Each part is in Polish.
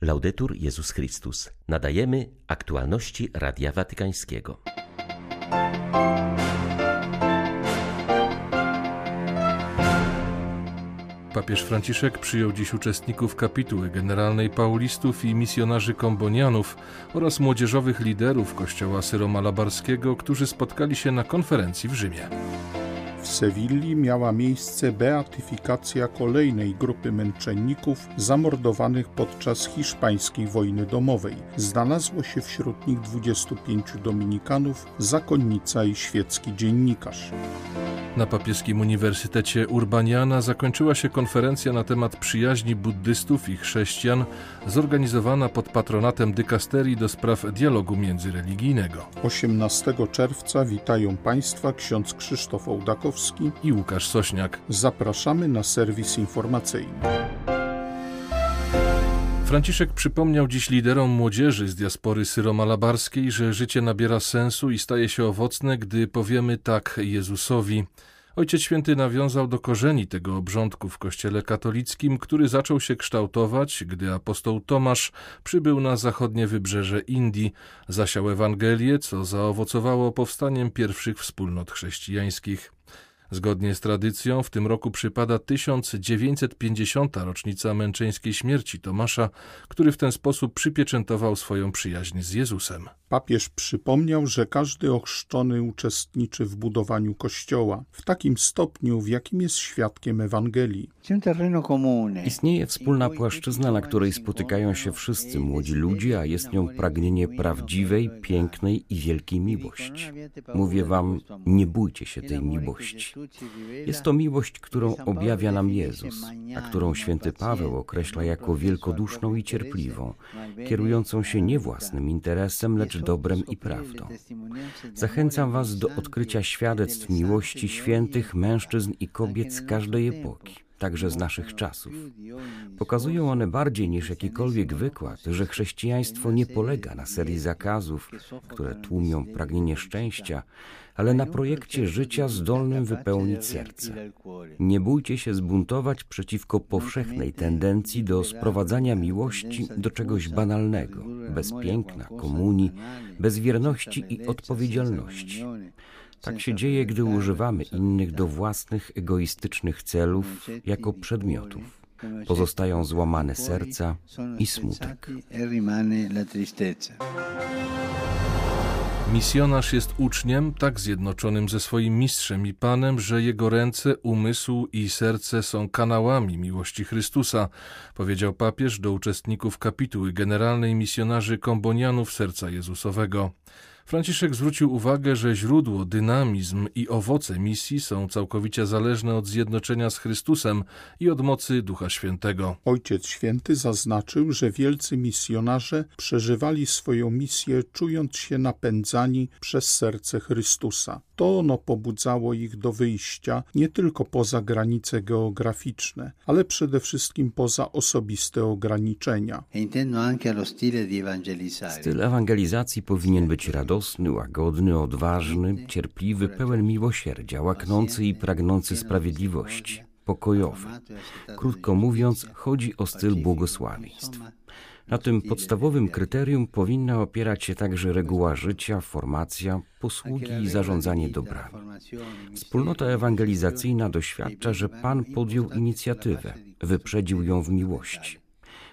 Laudetur Jezus Chrystus. Nadajemy aktualności Radia Watykańskiego. Papież Franciszek przyjął dziś uczestników kapituły generalnej paulistów i misjonarzy kombonianów oraz młodzieżowych liderów kościoła syromalabarskiego, którzy spotkali się na konferencji w Rzymie. W Sewilli miała miejsce beatyfikacja kolejnej grupy męczenników zamordowanych podczas hiszpańskiej wojny domowej. Znalazło się wśród nich 25 dominikanów, zakonnica i świecki dziennikarz. Na papieskim Uniwersytecie Urbaniana zakończyła się konferencja na temat przyjaźni buddystów i chrześcijan, zorganizowana pod patronatem dykasterii do spraw dialogu międzyreligijnego. 18 czerwca witają Państwa ksiądz Krzysztof Ołdakowski i Łukasz Sośniak. Zapraszamy na serwis informacyjny. Franciszek przypomniał dziś liderom młodzieży z diaspory syromalabarskiej, że życie nabiera sensu i staje się owocne, gdy powiemy tak Jezusowi. Ojciec Święty nawiązał do korzeni tego obrządku w kościele katolickim, który zaczął się kształtować, gdy apostoł Tomasz przybył na zachodnie wybrzeże Indii, zasiał Ewangelię, co zaowocowało powstaniem pierwszych wspólnot chrześcijańskich. Zgodnie z tradycją w tym roku przypada 1950. rocznica męczeńskiej śmierci Tomasza, który w ten sposób przypieczętował swoją przyjaźń z Jezusem. Papież przypomniał, że każdy ochrzczony uczestniczy w budowaniu Kościoła w takim stopniu, w jakim jest świadkiem Ewangelii. Istnieje wspólna płaszczyzna, na której spotykają się wszyscy młodzi ludzie, a jest nią pragnienie prawdziwej, pięknej i wielkiej miłości. Mówię wam, nie bójcie się tej miłości. Jest to miłość, którą objawia nam Jezus, a którą święty Paweł określa jako wielkoduszną i cierpliwą, kierującą się nie własnym interesem, lecz dobrem i prawdą. Zachęcam Was do odkrycia świadectw miłości świętych mężczyzn i kobiet z każdej epoki także z naszych czasów. Pokazują one bardziej niż jakikolwiek wykład, że chrześcijaństwo nie polega na serii zakazów, które tłumią pragnienie szczęścia, ale na projekcie życia zdolnym wypełnić serce. Nie bójcie się zbuntować przeciwko powszechnej tendencji do sprowadzania miłości do czegoś banalnego, bez piękna, komunii, bez wierności i odpowiedzialności. Tak się dzieje, gdy używamy innych do własnych egoistycznych celów jako przedmiotów. Pozostają złamane serca i smutek. Misjonarz jest uczniem tak zjednoczonym ze swoim mistrzem i panem, że jego ręce, umysł i serce są kanałami miłości Chrystusa, powiedział papież do uczestników kapituły generalnej misjonarzy kombonianów serca Jezusowego. Franciszek zwrócił uwagę, że źródło, dynamizm i owoce misji są całkowicie zależne od zjednoczenia z Chrystusem i od mocy Ducha Świętego. Ojciec Święty zaznaczył, że wielcy misjonarze przeżywali swoją misję, czując się napędzani przez serce Chrystusa. To ono pobudzało ich do wyjścia nie tylko poza granice geograficzne, ale przede wszystkim poza osobiste ograniczenia. Styl ewangelizacji powinien być radosny, łagodny, odważny, cierpliwy, pełen miłosierdzia, łaknący i pragnący sprawiedliwości, pokojowy. Krótko mówiąc, chodzi o styl błogosławieństw. Na tym podstawowym kryterium powinna opierać się także reguła życia, formacja, posługi i zarządzanie dobrami. Wspólnota ewangelizacyjna doświadcza, że Pan podjął inicjatywę, wyprzedził ją w miłości.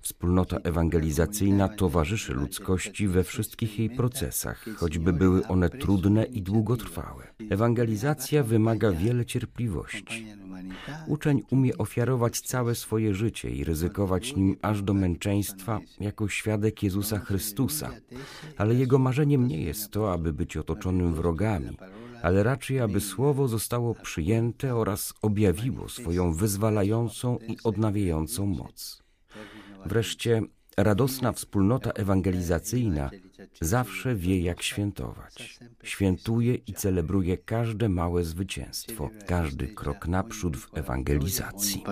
Wspólnota ewangelizacyjna towarzyszy ludzkości we wszystkich jej procesach, choćby były one trudne i długotrwałe. Ewangelizacja wymaga wiele cierpliwości. Uczeń umie ofiarować całe swoje życie i ryzykować nim aż do męczeństwa jako świadek Jezusa Chrystusa, ale jego marzeniem nie jest to, aby być otoczonym wrogami, ale raczej, aby słowo zostało przyjęte oraz objawiło swoją wyzwalającą i odnawiającą moc. Wreszcie radosna wspólnota ewangelizacyjna zawsze wie, jak świętować. Świętuje i celebruje każde małe zwycięstwo, każdy krok naprzód w ewangelizacji.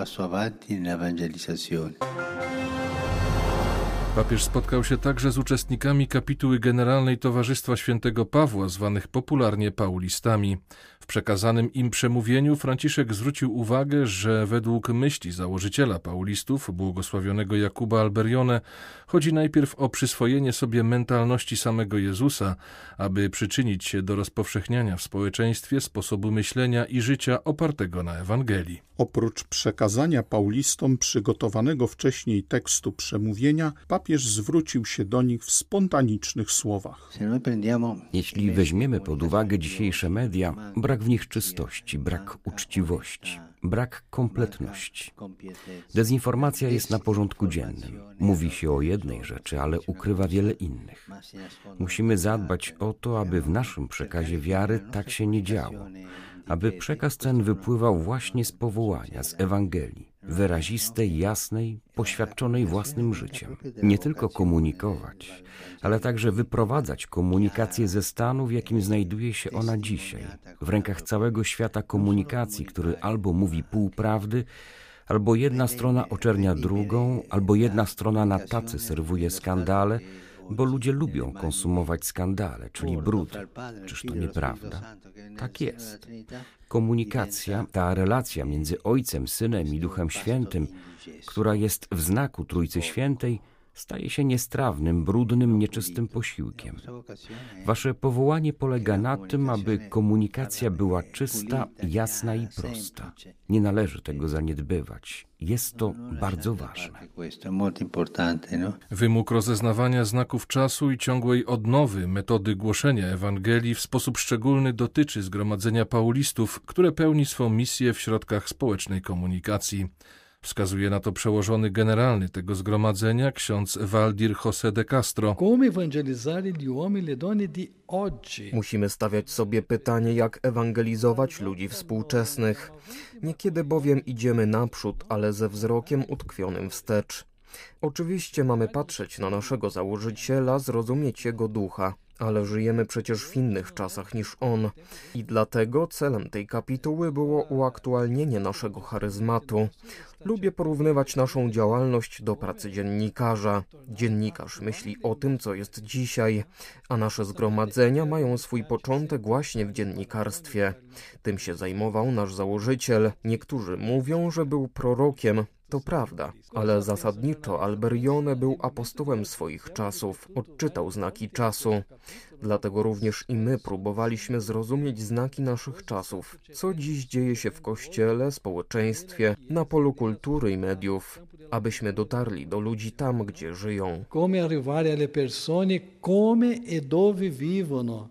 Papież spotkał się także z uczestnikami kapituły Generalnej Towarzystwa Świętego Pawła, zwanych popularnie paulistami. W przekazanym im przemówieniu Franciszek zwrócił uwagę, że według myśli założyciela paulistów, błogosławionego Jakuba Alberione, chodzi najpierw o przyswojenie sobie mentalności samego Jezusa, aby przyczynić się do rozpowszechniania w społeczeństwie sposobu myślenia i życia opartego na Ewangelii. Oprócz przekazania paulistom przygotowanego wcześniej tekstu przemówienia, papież zwrócił się do nich w spontanicznych słowach. Jeśli weźmiemy pod uwagę dzisiejsze media, brak w nich czystości, brak uczciwości, brak kompletności. Dezinformacja jest na porządku dziennym. Mówi się o jednej rzeczy, ale ukrywa wiele innych. Musimy zadbać o to, aby w naszym przekazie wiary tak się nie działo aby przekaz ten wypływał właśnie z powołania, z Ewangelii, wyrazistej, jasnej, poświadczonej własnym życiem. Nie tylko komunikować, ale także wyprowadzać komunikację ze stanu, w jakim znajduje się ona dzisiaj, w rękach całego świata komunikacji, który albo mówi półprawdy, albo jedna strona oczernia drugą, albo jedna strona na tacy serwuje skandale, bo ludzie lubią konsumować skandale, czyli brud. Czyż to nieprawda? Tak jest. Komunikacja, ta relacja między Ojcem, Synem i Duchem Świętym, która jest w znaku Trójcy Świętej, staje się niestrawnym, brudnym, nieczystym posiłkiem. Wasze powołanie polega na tym, aby komunikacja była czysta, jasna i prosta. Nie należy tego zaniedbywać. Jest to bardzo ważne. Wymóg rozeznawania znaków czasu i ciągłej odnowy metody głoszenia Ewangelii w sposób szczególny dotyczy Zgromadzenia Paulistów, które pełni swą misję w środkach społecznej komunikacji. Wskazuje na to przełożony generalny tego zgromadzenia, ksiądz Waldir José de Castro. Musimy stawiać sobie pytanie, jak ewangelizować ludzi współczesnych. Niekiedy bowiem idziemy naprzód, ale ze wzrokiem utkwionym wstecz. Oczywiście mamy patrzeć na naszego założyciela, zrozumieć jego ducha ale żyjemy przecież w innych czasach niż on. I dlatego celem tej kapituły było uaktualnienie naszego charyzmatu. Lubię porównywać naszą działalność do pracy dziennikarza. Dziennikarz myśli o tym, co jest dzisiaj, a nasze zgromadzenia mają swój początek właśnie w dziennikarstwie. Tym się zajmował nasz założyciel. Niektórzy mówią, że był prorokiem, to prawda, ale zasadniczo Alberione był apostołem swoich czasów, odczytał znaki czasu. Dlatego również i my próbowaliśmy zrozumieć znaki naszych czasów, co dziś dzieje się w kościele, społeczeństwie, na polu kultury i mediów, abyśmy dotarli do ludzi tam, gdzie żyją. Come arrivare alle persone come e dove vivono.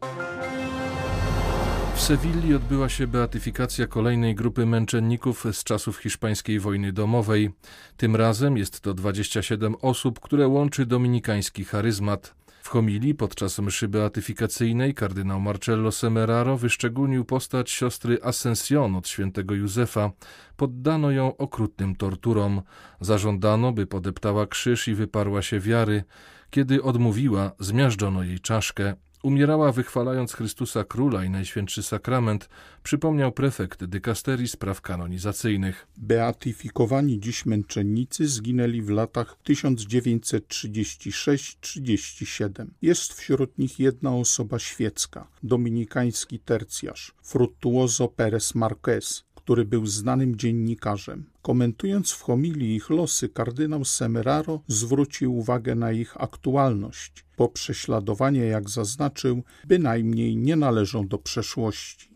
W Sewilli odbyła się beatyfikacja kolejnej grupy męczenników z czasów hiszpańskiej wojny domowej. Tym razem jest to 27 osób, które łączy dominikański charyzmat. W homilii podczas mszy beatyfikacyjnej kardynał Marcello Semeraro wyszczególnił postać siostry Ascension od świętego Józefa. Poddano ją okrutnym torturom. Zażądano, by podeptała krzyż i wyparła się wiary. Kiedy odmówiła, zmiażdżono jej czaszkę. Umierała wychwalając Chrystusa Króla i Najświętszy Sakrament, przypomniał prefekt dykasterii spraw kanonizacyjnych. Beatyfikowani dziś męczennicy zginęli w latach 1936-37. Jest wśród nich jedna osoba świecka, dominikański tercjarz, Frutuoso Perez Marquez, który był znanym dziennikarzem. Komentując w homilii ich losy, kardynał Semeraro zwrócił uwagę na ich aktualność, bo prześladowanie, jak zaznaczył, bynajmniej nie należą do przeszłości.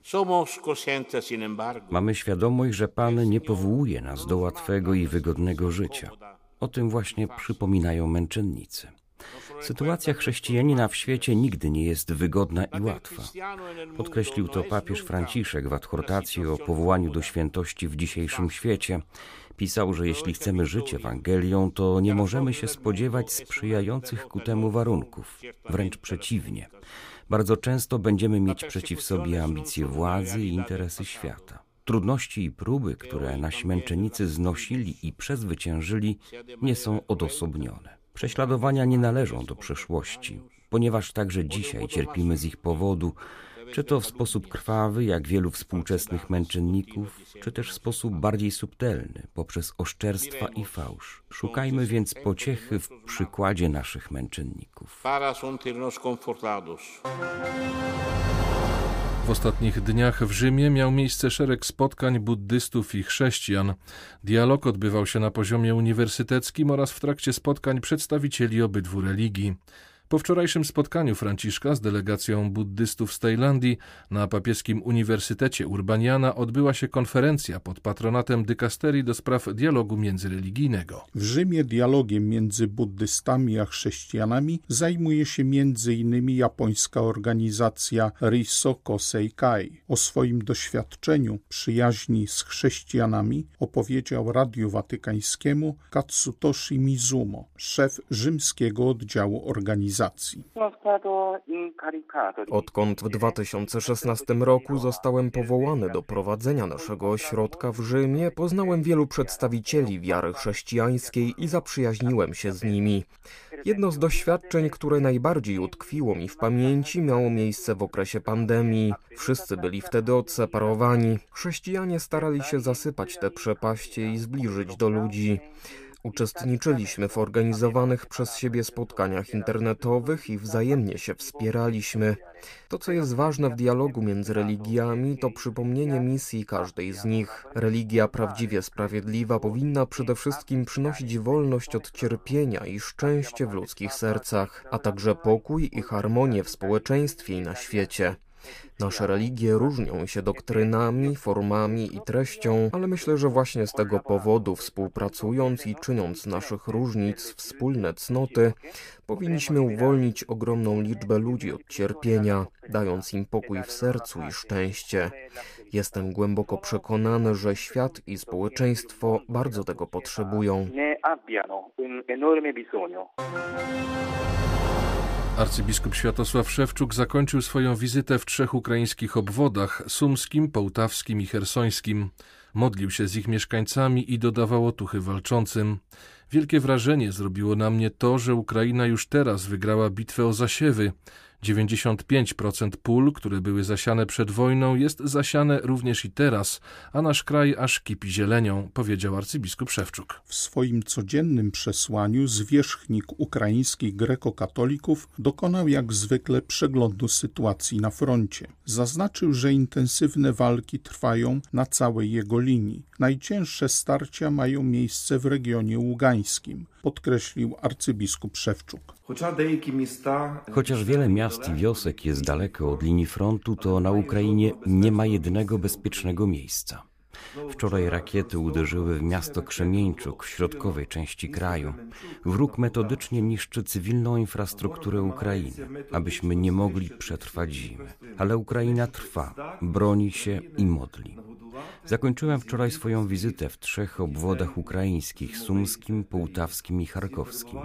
Mamy świadomość, że Pan nie powołuje nas do łatwego i wygodnego życia. O tym właśnie przypominają męczennicy. Sytuacja chrześcijanina w świecie nigdy nie jest wygodna i łatwa. Podkreślił to papież Franciszek w adhortacji o powołaniu do świętości w dzisiejszym świecie. Pisał, że jeśli chcemy żyć Ewangelią, to nie możemy się spodziewać sprzyjających ku temu warunków. Wręcz przeciwnie. Bardzo często będziemy mieć przeciw sobie ambicje władzy i interesy świata. Trudności i próby, które nasi męczennicy znosili i przezwyciężyli, nie są odosobnione. Prześladowania nie należą do przeszłości, ponieważ także dzisiaj cierpimy z ich powodu. Czy to w sposób krwawy, jak wielu współczesnych męczenników, czy też w sposób bardziej subtelny, poprzez oszczerstwa i fałsz. Szukajmy więc pociechy w przykładzie naszych męczenników. W ostatnich dniach w Rzymie miał miejsce szereg spotkań buddystów i chrześcijan. Dialog odbywał się na poziomie uniwersyteckim oraz w trakcie spotkań przedstawicieli obydwu religii. Po wczorajszym spotkaniu Franciszka z delegacją buddystów z Tajlandii na papieskim Uniwersytecie Urbaniana odbyła się konferencja pod patronatem dykasterii do spraw dialogu międzyreligijnego. W Rzymie dialogiem między buddystami a chrześcijanami zajmuje się m.in. japońska organizacja Riso Koseikai. O swoim doświadczeniu przyjaźni z chrześcijanami opowiedział Radiu Watykańskiemu Katsutoshi Mizumo, szef rzymskiego oddziału organizacji organizacji. Odkąd w 2016 roku zostałem powołany do prowadzenia naszego ośrodka w Rzymie, poznałem wielu przedstawicieli wiary chrześcijańskiej i zaprzyjaźniłem się z nimi. Jedno z doświadczeń, które najbardziej utkwiło mi w pamięci, miało miejsce w okresie pandemii. Wszyscy byli wtedy odseparowani. Chrześcijanie starali się zasypać te przepaście i zbliżyć do ludzi. Uczestniczyliśmy w organizowanych przez siebie spotkaniach internetowych i wzajemnie się wspieraliśmy. To, co jest ważne w dialogu między religiami, to przypomnienie misji każdej z nich. Religia prawdziwie sprawiedliwa powinna przede wszystkim przynosić wolność od cierpienia i szczęście w ludzkich sercach, a także pokój i harmonię w społeczeństwie i na świecie. Nasze religie różnią się doktrynami, formami i treścią, ale myślę, że właśnie z tego powodu, współpracując i czyniąc naszych różnic wspólne cnoty, powinniśmy uwolnić ogromną liczbę ludzi od cierpienia, dając im pokój w sercu i szczęście. Jestem głęboko przekonany, że świat i społeczeństwo bardzo tego potrzebują. Arcybiskup Światosław Szewczuk zakończył swoją wizytę w trzech ukraińskich obwodach sumskim, połtawskim i hersońskim. Modlił się z ich mieszkańcami i dodawał otuchy walczącym. Wielkie wrażenie zrobiło na mnie to, że Ukraina już teraz wygrała bitwę o zasiewy. 95% pól, które były zasiane przed wojną, jest zasiane również i teraz, a nasz kraj aż kipi zielenią, powiedział arcybiskup Szewczuk. W swoim codziennym przesłaniu zwierzchnik ukraińskich grekokatolików dokonał jak zwykle przeglądu sytuacji na froncie. Zaznaczył, że intensywne walki trwają na całej jego linii. Najcięższe starcia mają miejsce w regionie ługańskim, podkreślił arcybiskup Szewczuk. Chociaż wiele miast i wiosek jest daleko od linii frontu, to na Ukrainie nie ma jednego bezpiecznego miejsca. Wczoraj rakiety uderzyły w miasto Krzemieńczuk w środkowej części kraju. Wróg metodycznie niszczy cywilną infrastrukturę Ukrainy, abyśmy nie mogli przetrwać zimy. Ale Ukraina trwa, broni się i modli. Zakończyłem wczoraj swoją wizytę w trzech obwodach ukraińskich sumskim, połtawskim i charkowskim.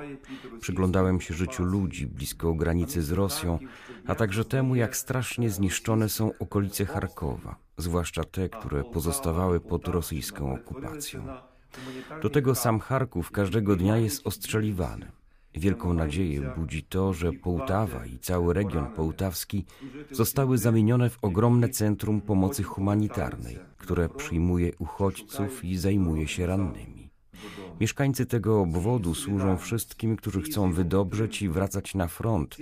Przyglądałem się życiu ludzi blisko granicy z Rosją, a także temu, jak strasznie zniszczone są okolice Charkowa, zwłaszcza te, które pozostawały pod rosyjską okupacją. Do tego sam Charków każdego dnia jest ostrzeliwany. Wielką nadzieję budzi to, że Połtawa i cały region połtawski zostały zamienione w ogromne centrum pomocy humanitarnej, które przyjmuje uchodźców i zajmuje się rannymi. Mieszkańcy tego obwodu służą wszystkim, którzy chcą wydobrzeć i wracać na front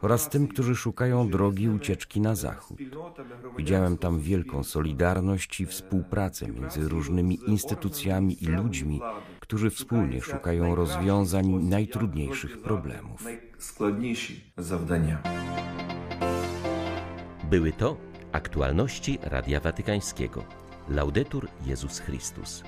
oraz tym, którzy szukają drogi ucieczki na zachód. Widziałem tam wielką solidarność i współpracę między różnymi instytucjami i ludźmi, którzy wspólnie szukają rozwiązań najtrudniejszych problemów. Były to aktualności Radia Watykańskiego. Laudetur Jezus Chrystus.